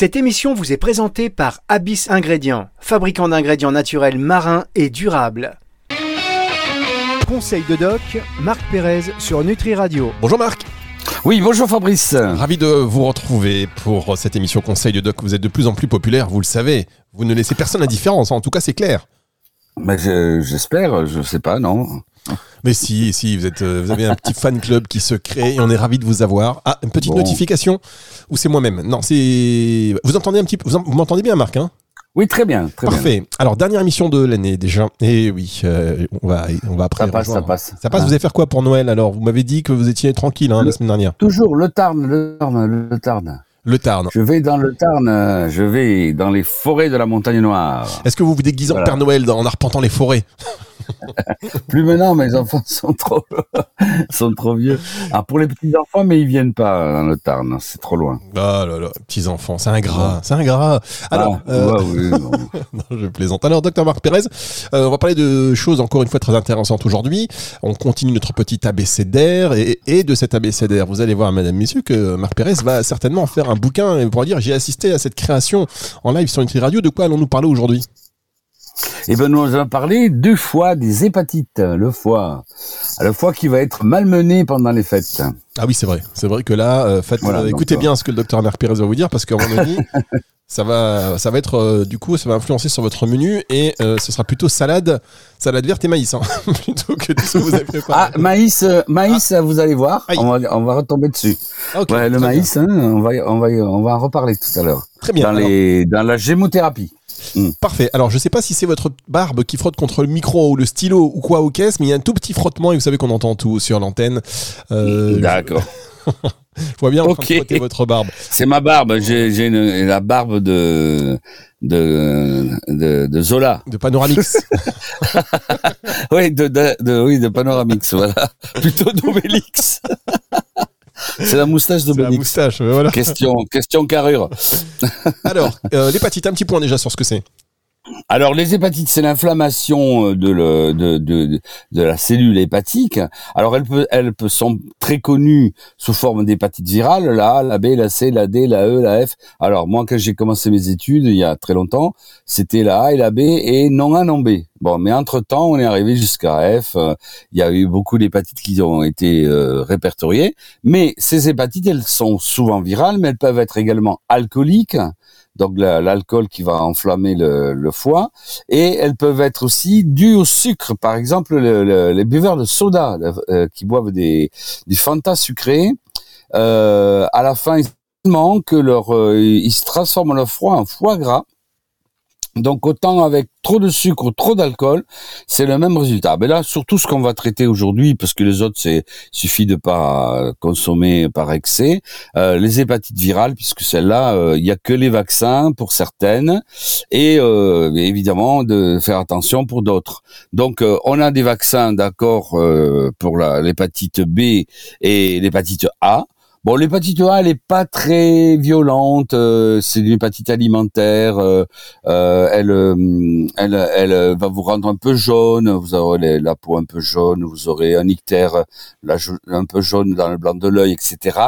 Cette émission vous est présentée par Abyss Ingrédients, fabricant d'ingrédients naturels marins et durables. Conseil de doc, Marc Pérez sur Nutri Radio. Bonjour Marc. Oui, bonjour Fabrice. Ravi de vous retrouver pour cette émission Conseil de doc. Vous êtes de plus en plus populaire, vous le savez. Vous ne laissez personne indifférent, en tout cas c'est clair. Mais j'espère, je, sais pas, non. Mais si, si, vous, êtes, euh, vous avez un petit fan club qui se crée et on est ravi de vous avoir. Ah, une petite notification Ou c'est moi-même Non, c'est. Vous entendez un petit peu. Vous m'entendez bien, Marc hein? Oui, très bien. Très Parfait. Alors, dernière émission de l'année déjà. Et eh oui, euh, on, va, on va après. Ça passe, ça passe. Ça passe, vous allez faire quoi pour Noël alors? Vous m'avez dit que vous étiez tranquille hein, la semaine dernière. Toujours le Tarn, le Tarn, le Tarn. Le Tarn. Je vais dans le Tarn, euh, je vais dans les forêts de la Montagne Noire. Est-ce que vous vous déguisez en Père Noël en arpentant les forêts? Plus maintenant, mes enfants sont trop, sont trop vieux. Alors pour les petits enfants, mais ils viennent pas dans le Tarn, c'est trop loin. Ah là là, petits enfants, c'est un gras, c'est un gras. Alors, ah, euh, oui, non. je plaisante. Alors, docteur Marc Pérez, euh, on va parler de choses encore une fois très intéressantes aujourd'hui. On continue notre petit abécédaire et, et de cet abécédaire, vous allez voir, Madame, Messieurs, que Marc Pérez va certainement faire un bouquin et pourra dire j'ai assisté à cette création en live sur une radio. De quoi allons-nous parler aujourd'hui? Eh ben, nous allons parler deux fois des hépatites. Le foie. Le foie qui va être malmené pendant les fêtes. Ah oui, c'est vrai. C'est vrai que là, euh, faites, euh, écoutez bien ce que le docteur Merck Pérez va vous dire parce qu'à mon avis, ça va, ça va être, euh, du coup, ça va influencer sur votre menu et ce sera plutôt salade, salade verte et maïs, hein, plutôt que tout ce que vous avez préparé. Ah, maïs, maïs, ah. vous allez voir, on va, on va, retomber dessus. ouais, le maïs, hein, on va, on va, on va en reparler tout à l'heure. Très bien. Dans les, dans la gémothérapie. Mm. Parfait. Alors, je sais pas si c'est votre barbe qui frotte contre le micro ou le stylo ou quoi au caisse, mais il y a un tout petit frottement et vous savez qu'on entend tout sur l'antenne. Euh, D'accord. Je... vois bien en train de frotter votre barbe. C'est ma barbe. J'ai la barbe de de, de, Zola. De Panoramix. oui, de, de, oui, de Panoramix, voilà. Plutôt d'Obélix. C'est la moustache de la moustache, voilà. Question, question carrure. Alors, euh, l'hépatite, un petit point déjà sur ce que c'est. Alors les hépatites, c'est l'inflammation euh, de, le, de, de, de, la cellule hépatique. Alors elles, peut, elles sont très connues sous forme d'hépatite virale, la A, la B, la C, la D, la E, la F. Alors moi, quand j'ai commencé mes études il y a très longtemps, c'était la A et la B et non A, non B. Bon, mais entre-temps, on est arrivé jusqu'à F. Il y a eu beaucoup d'hépatites qui ont été euh, répertoriées. Mais ces hépatites, elles sont souvent virales, mais elles peuvent être également alcooliques donc l'alcool qui va enflammer le, foie, et elles peuvent être aussi dues au sucre. Par exemple, les buveurs de soda euh, qui boivent des, des Fanta sucrés, euh, à la fin, ils que leur, euh, ils se transforment leur foie en foie gras donc autant avec trop de sucre ou trop d'alcool, c'est le même résultat. Mais là, surtout ce qu'on va traiter aujourd'hui, parce que les autres, c'est suffit de pas consommer par excès, euh, les hépatites virales, puisque celles-là, euh, il y a que les vaccins pour certaines, et euh, évidemment de faire attention pour d'autres. Donc on a des vaccins, d'accord, pour l'hépatite B et l'hépatite A. Bon, l'hépatite A, elle est pas très violente. Euh, c'est une hépatite alimentaire. Euh, euh, elle, elle, elle va vous rendre un peu jaune. Vous aurez la peau un peu jaune. Vous aurez un ictère un peu jaune dans le blanc de l'œil, etc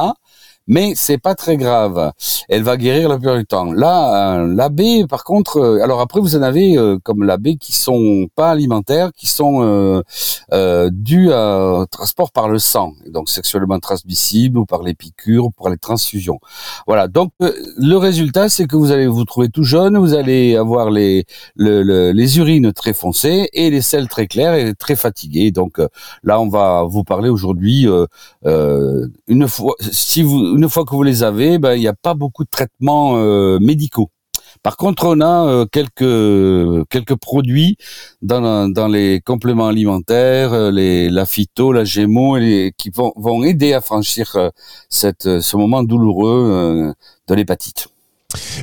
mais c'est pas très grave. Elle va guérir la plupart du temps. Là, euh, l'abbé, par contre, euh, alors après vous en avez euh, comme l'abbé qui sont pas alimentaires, qui sont euh, euh, dus à transport par le sang, donc sexuellement transmissible ou par les piqûres ou par les transfusions. Voilà. Donc le résultat, c'est que vous allez vous trouver tout jeune, vous allez avoir les les urines très foncées et les selles très claires et très fatiguées. Donc là, on va vous parler aujourd'hui une fois si vous une fois que vous les avez, ben, il n'y a pas beaucoup de traitements euh, médicaux. Par contre, on a euh, quelques quelques produits dans, dans les compléments alimentaires, euh, les, la phyto, la gémo, qui vont, vont aider à franchir cette, ce moment douloureux de l'hépatite.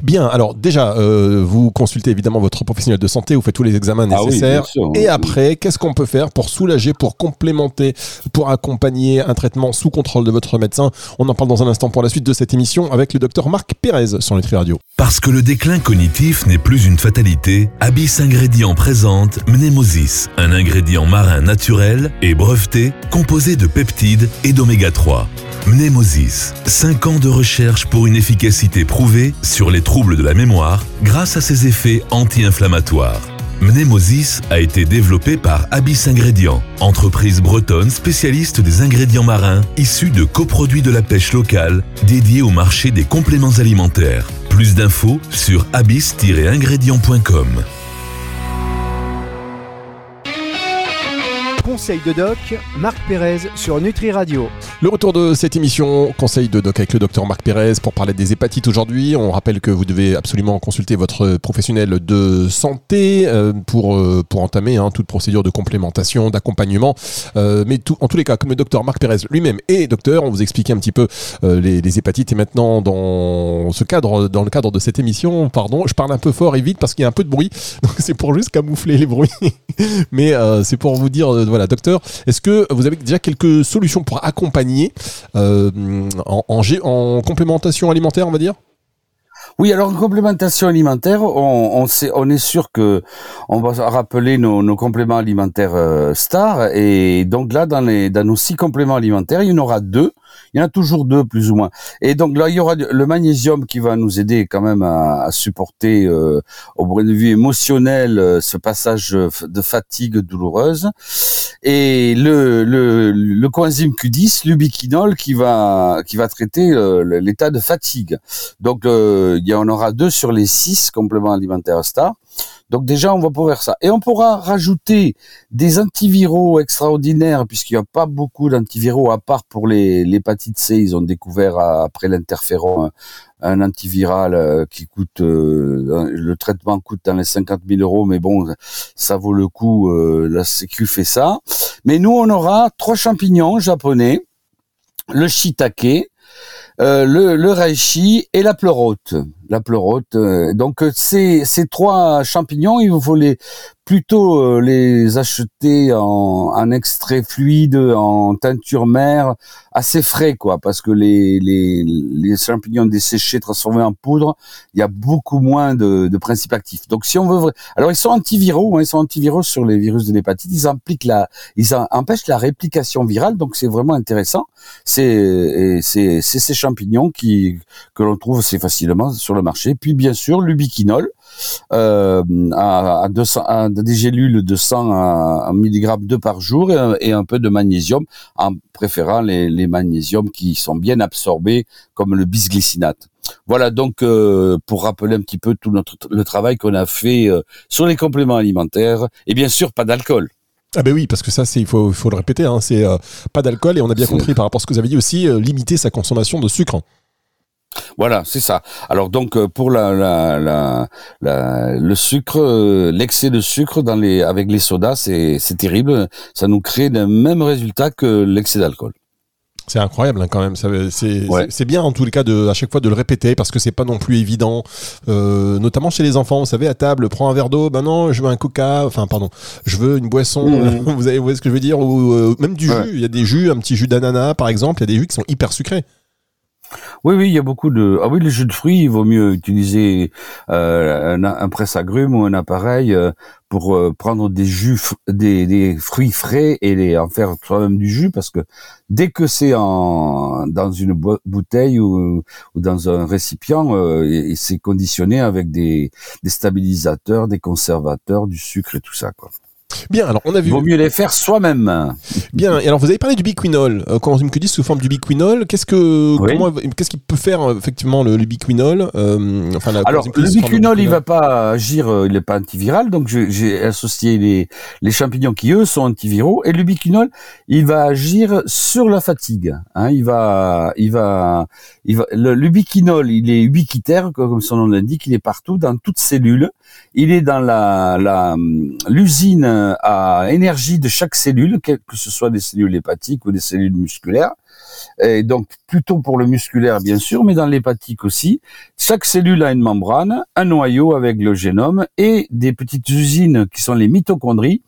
Bien, alors déjà, euh, vous consultez évidemment votre professionnel de santé, vous faites tous les examens ah nécessaires. et après, qu'est-ce qu'on peut faire pour soulager, pour complémenter, pour accompagner un traitement sous contrôle de votre médecin? On en parle dans un instant pour la suite de cette émission avec le docteur Marc Pérez sur Nutri Radio. Parce que le déclin cognitif n'est plus une fatalité, Abyss Ingrédients présente Mnemosis, un ingrédient marin naturel et breveté composé de peptides et d'oméga 3. Mnemosis, 5 ans de recherche pour une efficacité prouvée sur les troubles de la mémoire grâce à ses effets anti-inflammatoires. Mnemosis a été développé par Abyss Ingrédients, entreprise bretonne spécialiste des ingrédients marins issus de coproduits de la pêche locale dédiés au marché des compléments alimentaires. Plus d'infos sur abyss-ingrédients.com. Conseil de doc, Marc Pérez sur Nutri Radio. Le retour de cette émission, Conseil de doc avec le docteur Marc Pérez pour parler des hépatites aujourd'hui. On rappelle que vous devez absolument consulter votre professionnel de santé euh, pour, euh, pour entamer hein, toute procédure de complémentation, d'accompagnement. Euh, mais en tous les cas, comme le docteur Marc Pérez lui-même est docteur, on vous expliquait un petit peu les, les, hépatites. Et maintenant, dans ce cadre, dans le cadre de cette émission, pardon, je parle un peu fort et vite parce qu'il y a un peu de bruit. Donc c'est pour juste camoufler les bruits. mais c'est pour vous dire voilà, docteur, est-ce que vous avez déjà quelques solutions pour accompagner euh, en, en, complémentation alimentaire, on va dire? Oui, alors en complémentation alimentaire, on, est sûr que on va rappeler nos, nos compléments alimentaires euh, stars. Et donc là dans les dans nos six compléments alimentaires, il y en aura deux il y en a toujours deux plus ou moins. Et donc là, il y aura le magnésium qui va nous aider quand même à, supporter euh, au point de vue émotionnel euh, ce passage de fatigue douloureuse. Et le, le, le coenzyme Q10, l'ubiquinol, qui va qui va traiter euh, l'état de fatigue. Donc il y en aura deux sur les six compléments alimentaires Star. Donc déjà, on va pouvoir ça. Et on pourra rajouter des antiviraux extraordinaires, puisqu'il n'y a pas beaucoup d'antiviraux, à part pour les l'hépatite C. Ils ont découvert après l'interféron un, antiviral euh, qui coûte, euh, le traitement coûte dans les 50 000 euros, mais bon, ça vaut le coup, euh, la Sécu fait ça. Mais nous, on aura trois champignons japonais, le shiitake, le, le reishi et la pleurote la pleurote. Euh, donc euh, ces, ces trois champignons, il faut les plutôt euh, les acheter en, en, extrait fluide, en teinture mère, assez frais quoi, parce que les, les, les champignons desséchés, transformés en poudre, il y a beaucoup moins de, de principes actifs. Donc si on veut, alors ils sont antiviraux, hein, ils sont antiviraux sur les virus de l'hépatite, ils impliquent la, ils empêchent la réplication virale, donc c'est vraiment intéressant. C'est c'est ces champignons qui que l'on trouve assez facilement sur le marché. Puis bien sûr l'ubiquinol euh, à, 200, à des gélules de 100 mg de par jour et, un peu de magnésium, en préférant les, les magnésiums qui sont bien absorbés comme le bisglycinate. Voilà donc euh, pour rappeler un petit peu tout notre le travail qu'on a fait euh, sur les compléments alimentaires et bien sûr pas d'alcool. Ah ben oui, parce que ça, c'est il faut, faut le répéter, hein, c'est pas d'alcool et on a bien compris par rapport à ce que vous avez dit aussi, limiter sa consommation de sucre. Voilà, c'est ça. Alors donc euh, pour la, la, la, le sucre, euh, l'excès de sucre dans les avec les sodas, c'est c'est terrible. Ça nous crée le même résultat que l'excès d'alcool. C'est incroyable hein, quand même. C'est bien en tous les cas de à chaque fois de le répéter parce que c'est pas non plus évident, euh, notamment chez les enfants. Vous savez, à table, prends un verre d'eau. Ben non, je veux un coca. Enfin, pardon, je veux une boisson. Mmh. vous, avez, vous voyez ce que je veux dire Ou même du jus. Il y a des jus, un petit jus d'ananas par exemple. Il y a des jus qui sont hyper sucrés. Oui, oui, il y a beaucoup de. Ah oui, les jus de fruits, il vaut mieux utiliser euh, un, un presse-agrumes ou un appareil euh, pour euh, prendre des jus, des, fruits frais et les, en faire soi-même du jus, parce que dès que c'est en dans une bouteille ou, ou dans un récipient, euh, c'est conditionné avec des, des stabilisateurs, des conservateurs, du sucre et tout ça, quoi. Bien, alors on a vu. Vaut mieux les faire soi-même. Bien, et alors vous avez parlé du biquinol. Euh, quand me dit sous forme du biquinol, qu'est-ce que, comment, qu'est-ce qu'il peut faire effectivement le, biquinol euh, enfin, Alors le biquinol, il va pas agir, euh, il n'est pas antiviral, donc j'ai associé les, les champignons qui eux sont antiviraux, et le biquinol, il va agir sur la fatigue. Hein, il va, il va, il va. Le, biquinol, il est ubiquitaire, comme son nom l'indique, il est partout dans toute cellule. Il est dans la l'usine à énergie de chaque cellule, que ce soit des cellules hépatiques ou des cellules musculaires. Et donc plutôt pour le musculaire bien sûr, mais dans l'hépatique aussi. Chaque cellule a une membrane, un noyau avec le génome et des petites usines qui sont les mitochondries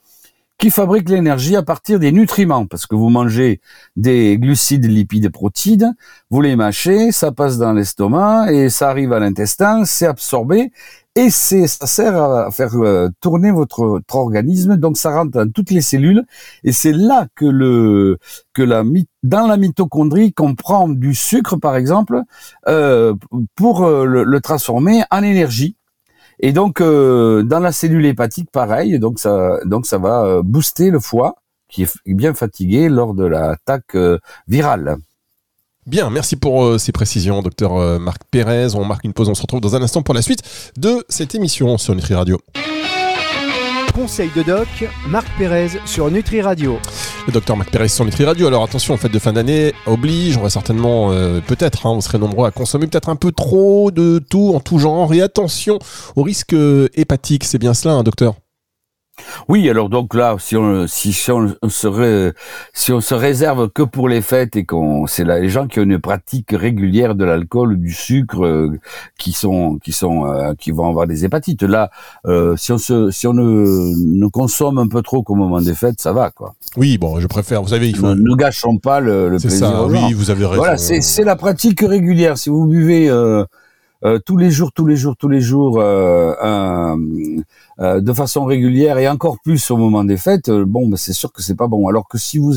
qui fabriquent l'énergie à partir des nutriments, parce que vous mangez des glucides, lipides protides, vous les mâchez, ça passe dans l'estomac et ça arrive à l'intestin, c'est absorbé et c'est ça sert à faire euh, tourner votre, votre, organisme. Donc ça rentre dans toutes les cellules et c'est là que le que la dans la mitochondrie qu'on prend du sucre par exemple euh, pour euh, le, le, transformer en énergie. Et donc euh, dans la cellule hépatique pareil, donc ça donc ça va booster le foie qui est bien fatigué lors de l'attaque virale. Bien, merci pour euh, ces précisions, docteur euh, Marc Pérez. On marque une pause, on se retrouve dans un instant pour la suite de cette émission sur Nutri Radio. Conseil de doc, Marc Pérez sur Nutri Radio. Le docteur Marc Pérez sur Nutri Radio. Alors attention, en fête de fin d'année oblige, on va certainement, euh, peut-être, hein, on serait nombreux à consommer peut-être un peu trop de tout en tout genre. Et attention au risque hépatique, c'est bien cela, hein, docteur? Oui, alors donc là, si on si, on, se si on se réserve que pour les fêtes et qu'on c'est là les gens qui ont une pratique régulière de l'alcool ou du sucre euh, qui sont qui sont euh, qui vont avoir des hépatites. Là, euh, si on se si on ne, ne consomme un peu trop au moment des fêtes, ça va quoi. Oui, bon, je préfère. Vous savez, il faut. Ne, gâchons pas le, le plaisir. Ça, oui, vous avez raison. Voilà, c'est la pratique régulière. Si vous buvez euh, tous les jours, tous les jours, tous les jours, euh, euh, de façon régulière et encore plus au moment des fêtes, bon, bah, c'est sûr que c'est pas bon. Alors que si vous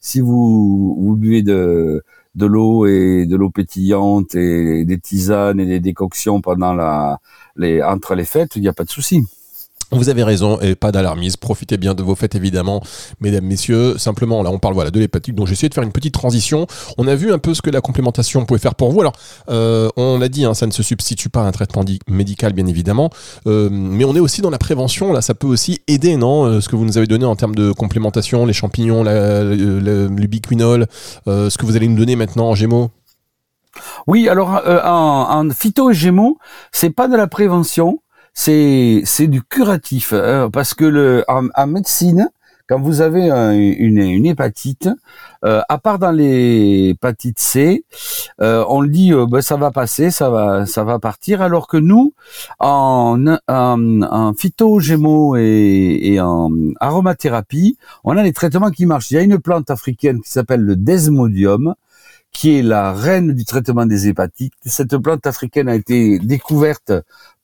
si vous vous buvez de de l'eau et de l'eau pétillante et des tisanes et des décoctions pendant la les entre les fêtes, il n'y a pas de souci. Vous avez raison et pas d'alarmisme. Profitez bien de vos fêtes évidemment, mesdames, messieurs. Simplement, là, on parle voilà de l'hépatique. Donc, j'ai essayé de faire une petite transition. On a vu un peu ce que la complémentation pouvait faire pour vous. Alors, euh, on a dit, hein, ça ne se substitue pas à un traitement médical, bien évidemment, euh, mais on est aussi dans la prévention. Là, ça peut aussi aider, non euh, Ce que vous nous avez donné en termes de complémentation, les champignons, l'ubiquinol, ce que vous allez nous donner maintenant en Gémeaux? Oui, alors en, en phyto et Gémeaux, c'est pas de la prévention c'est c'est du curatif hein, parce que le en, médecine quand vous avez une, une, hépatite, euh, à part dans les hépatites C, euh, on dit, euh, ben, ça va passer, ça va, ça va partir, alors que nous, en, en, en phytogémo et, et, en aromathérapie, on a les traitements qui marchent. Il y a une plante africaine qui s'appelle le desmodium, qui est la reine du traitement des hépatites. Cette plante africaine a été découverte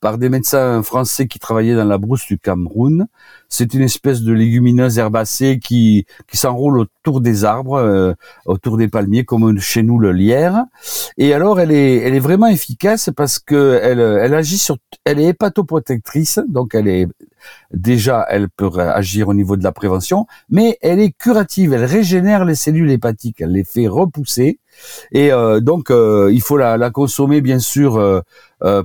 par des médecins français qui travaillaient dans la brousse du Cameroun. C'est une espèce de légumineuse herbacée qui, qui s'enroule autour des arbres, euh, autour des palmiers, comme chez nous le lierre. Et alors, elle est, elle est vraiment efficace parce que elle, elle agit sur, elle est hépatoprotectrice, donc elle est déjà, elle peut agir au niveau de la prévention, mais elle est curative, elle régénère les cellules hépatiques, elle les fait repousser. Et euh, donc, euh, il faut la, la, consommer bien sûr euh,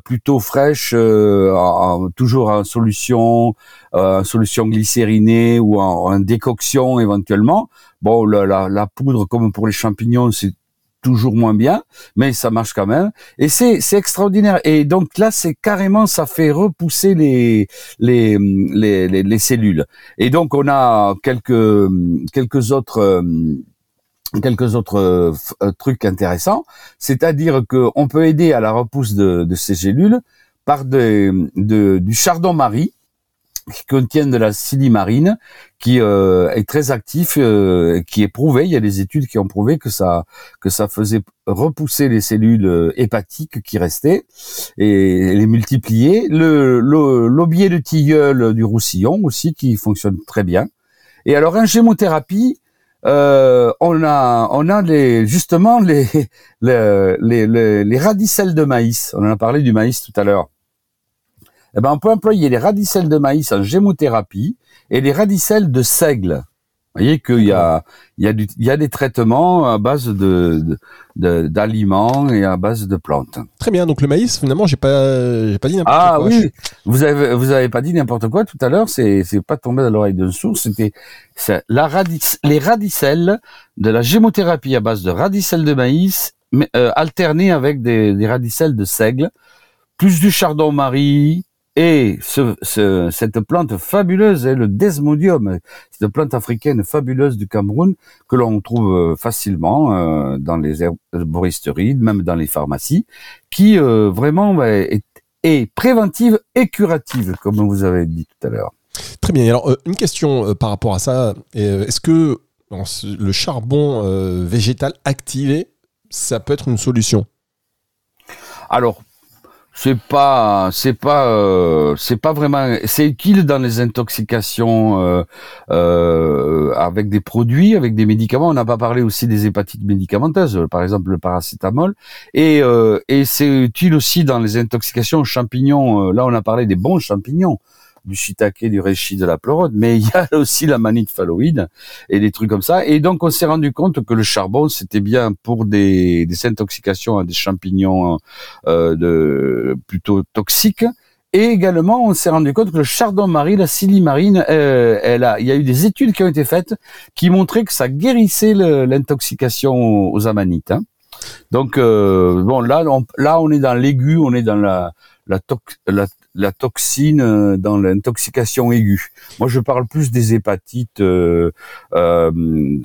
plutôt fraîche, en, toujours en solution, en solution glycérinée ou en, décoction éventuellement. Bon, la, la, la, poudre, comme pour les champignons, c'est toujours moins bien, mais ça marche quand même. Et c'est c'est extraordinaire. Et donc là, c'est carrément ça fait repousser les les, les les, cellules. Et donc on a quelques quelques autres euh, quelques autres euh, trucs intéressants, c'est-à-dire qu'on peut aider à la repousse de, ces cellules par du chardon-marie, qui contiennent de la silimarine, qui euh, est très actif, euh, qui est prouvé. Il y a des études qui ont prouvé que ça que ça faisait repousser les cellules euh, hépatiques qui restaient et les multiplier. Le l'aubier de tilleul du roussillon aussi qui fonctionne très bien. Et alors en gémothérapie, euh, on a on a les justement les les, les les radicelles de maïs. On en a parlé du maïs tout à l'heure eh ben, on peut employer les radicelles de maïs en gémothérapie et les radicelles de seigle. Vous voyez qu'il y a, il y a du, il y a des traitements à base de, d'aliments et à base de plantes. Très bien. Donc le maïs, finalement, j'ai pas, j'ai pas dit n'importe quoi. Ah oui. Vous avez, vous avez pas dit n'importe quoi tout à l'heure. C'est, c'est pas tombé dans l'oreille d'un sourd. C'était, la radic, les radicelles de la gémothérapie à base de radicelles de maïs, mais, euh, alternées avec des, des radicelles de seigle, plus du chardon-marie, et ce, cette plante fabuleuse est le desmodium, cette plante africaine fabuleuse du Cameroun que l'on trouve euh, facilement euh, dans les herboristeries, même dans les pharmacies, qui euh, vraiment est, est, préventive et curative, comme vous avez dit tout à l'heure. Très bien. Alors une question par rapport à ça est-ce que le charbon végétal activé, ça peut être une solution? Alors c'est pas c'est pas euh, c'est pas vraiment c'est utile dans les intoxications euh, euh, avec des produits avec des médicaments. On n'a pas parlé aussi des hépatites médicamenteuses par exemple le paracétamol. Et et c'est utile aussi dans les intoxications aux champignons. Là on a parlé des bons champignons du shiitake, du reishi, de la pleurote, mais il y a aussi la manite phalloïde et des trucs comme ça. Et donc on s'est rendu compte que le charbon c'était bien pour des, des intoxications à des champignons euh, de plutôt toxiques. Et également, on s'est rendu compte que le chardon-marie, la silimarine, euh, elle a, il y a eu des études qui ont été faites qui montraient que ça guérissait l'intoxication aux amanites. Hein. Donc euh, bon, là, là, on est dans l'aigu, on est dans la la, la, la toxine euh, dans l'intoxication aiguë. Moi, je parle plus des hépatites euh, euh,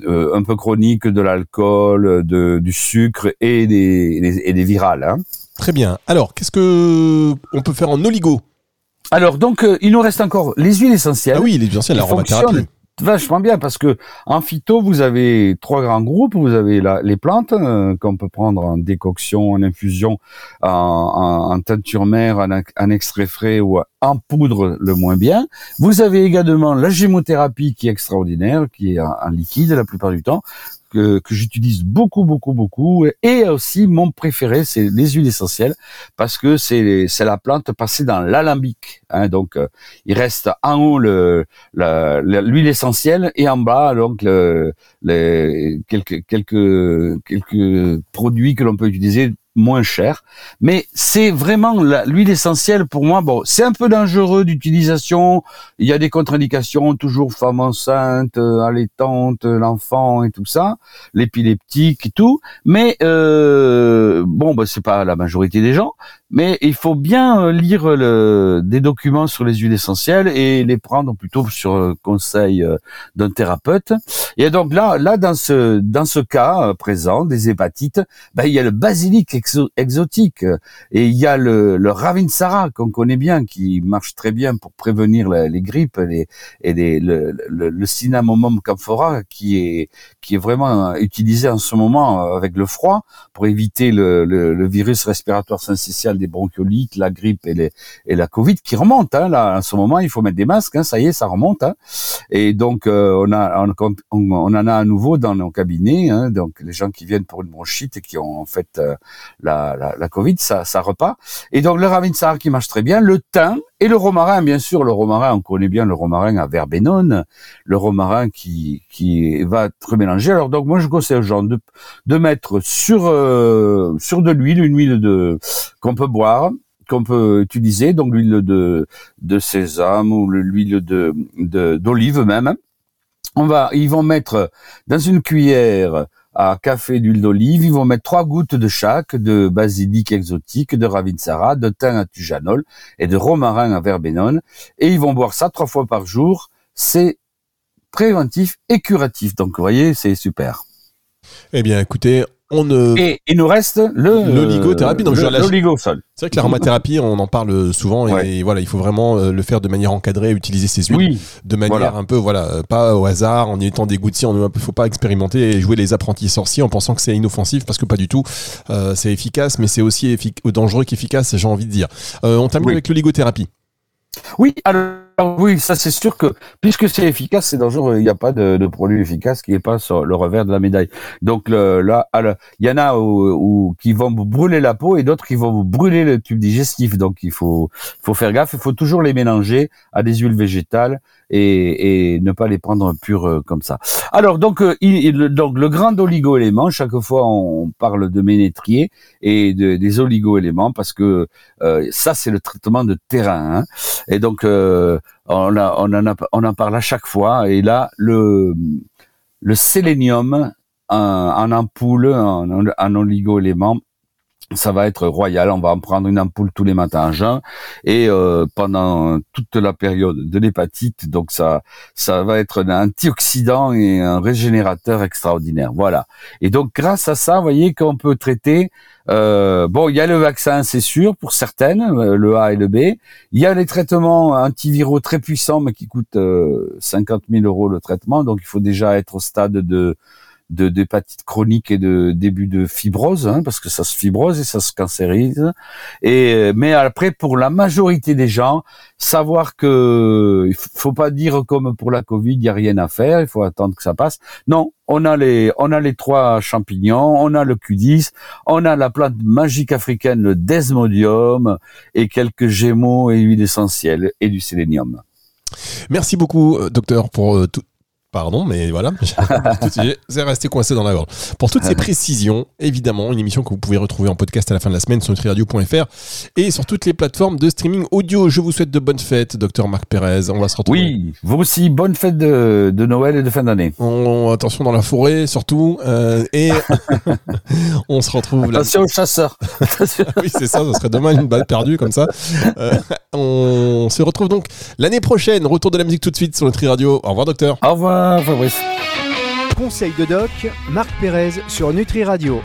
euh un peu chroniques, de l'alcool, du sucre et des, et des virales. Hein. Très bien. Alors, qu'est-ce que on peut faire en oligo? Alors donc il nous reste encore les huiles essentielles. Ah oui, les huiles essentielles, l'aromathérapie vachement bien parce que en phyto, vous avez trois grands groupes. Vous avez les plantes euh, qu'on peut prendre en décoction, en infusion, en, en, en teinture mère, en, en, extrait frais ou en poudre le moins bien. Vous avez également la gémothérapie qui est extraordinaire, qui est en liquide la plupart du temps que, que j'utilise beaucoup, beaucoup, beaucoup. Et aussi, mon préféré, c'est les huiles essentielles, parce que c'est la plante passée dans l'alambic. Hein, donc, euh, il reste en haut le l'huile essentielle et en bas donc le, les quelques quelques quelques produits que l'on peut utiliser moins cher. Mais c'est vraiment l'huile essentielle pour moi. Bon, c'est un peu dangereux d'utilisation. Il y a des contre-indications, toujours femme enceinte, euh, allaitante, l'enfant et tout ça, l'épileptique et tout. Mais euh, bon, bah, c'est pas la majorité des gens. Mais il faut bien euh, lire le, des documents sur les huiles essentielles et les prendre plutôt sur conseil euh, d'un thérapeute. Et donc là, là dans ce dans ce cas présent des hépatites, ben, il y a le basilic exotique. Et il y a le, le Ravinsara qu'on connaît bien, qui marche très bien pour prévenir les grippes les, et les, le, le, le Cinnamomum camphora qui est qui est vraiment utilisé en ce moment avec le froid pour éviter le, le, virus respiratoire syncytial des bronchiolites, la grippe et, les, et la Covid qui remonte. Hein, là, en ce moment, il faut mettre des masques. Hein, ça y est, ça remonte. Hein. Et donc, euh, on, a, on, en a à nouveau dans nos cabinets. Hein, donc, les gens qui viennent pour une bronchite et qui ont en fait euh, la, la, la, Covid, ça, ça repart. Et donc le Ravinsara qui marche très bien, le thym et le romarin, bien sûr, le romarin, on connaît bien le romarin à verbenone, le romarin qui, qui va être mélangé. Alors donc moi je conseille aux gens de, de mettre sur, euh, sur de l'huile, une huile de qu'on peut boire, qu'on peut utiliser, donc l'huile de, de sésame ou l'huile de, d'olive même. On va, ils vont mettre dans une cuillère à café d'huile d'olive. Ils vont mettre trois gouttes de chaque, de basilic exotique, de ravinsara, de thym à tujanol et de romarin à verbenone. Et ils vont boire ça trois fois par jour. C'est préventif et curatif. Donc, vous voyez, c'est super. Eh bien, écoutez, on Et il nous reste le l'oligothérapie. L'oligosol. C'est vrai que l'aromathérapie, on en parle souvent et, voilà, il faut vraiment euh, le faire de manière encadrée, utiliser ces huiles de manière un peu voilà, euh, pas au hasard, en étant dégoûté, on ne faut pas expérimenter et jouer les apprentis sorciers en pensant que c'est inoffensif parce que pas du tout. Euh, c'est efficace, mais c'est aussi dangereux qu'efficace, j'ai envie de dire. on termine avec l'oligothérapie. Oui, alors oui, ça c'est sûr que puisque c'est efficace, c'est dangereux. Il n'y a pas de, produit efficace qui n'est pas sur le revers de la médaille. Donc là, il y en a qui vont vous brûler la peau et d'autres qui vont vous brûler le tube digestif. Donc il faut faire gaffe. Il faut toujours les mélanger à des huiles végétales et, et ne pas les prendre pures euh, comme ça. Alors donc, euh, il, donc le grand oligo-élément, chaque fois on parle de ménétrier et de, des oligo-éléments parce que euh, ça c'est le traitement de terrain. Hein. Et donc on, a, on, en a, on en parle à chaque fois. Et là le le sélénium en, en ampoule, en, en oligo-élément, ça va être royal. On va en prendre une ampoule tous les matins à jeun et euh, pendant toute la période de l'hépatite. Donc ça, ça va être un antioxydant et un régénérateur extraordinaire. Voilà. Et donc grâce à ça, vous voyez qu'on peut traiter. Euh, bon, il y a le vaccin, c'est sûr pour certaines, euh, le A et le B. Il y a les traitements antiviraux très puissants, mais qui coûtent 50 000 euros le traitement. Donc il faut déjà être au stade de de d'hépatite chronique et de début de fibrose, hein, parce que ça se fibrose et ça se cancérise. Et mais après, pour la majorité des gens, savoir que il faut pas dire comme pour la Covid, il y a rien à faire, il faut attendre que ça passe. Non, on a les on a les trois champignons, on a le Q10, on a la plante magique africaine, le desmodium et quelques gémeaux et huiles essentielles et du sélénium. Merci beaucoup, euh, docteur, pour euh, tout, Pardon, mais voilà, c'est resté coincé dans la gorge. Pour toutes ces précisions, évidemment, une émission que vous pouvez retrouver en podcast à la fin de la semaine sur nutriradio.fr et sur toutes les plateformes de streaming audio. Je vous souhaite de bonnes fêtes, docteur Marc Pérez. On va se retrouver. Oui, vous aussi, bonnes fêtes de, Noël et de fin d'année. Attention dans la forêt, surtout. Euh, et on se retrouve. Attention aux chasseurs. oui, c'est ça, ça serait dommage une balle perdue comme ça. Euh, on se retrouve donc l'année prochaine. Retour de la musique tout de suite sur Nutri Radio. Au revoir, docteur. Au revoir. Conseil de doc, Marc Pérez sur Nutri Radio.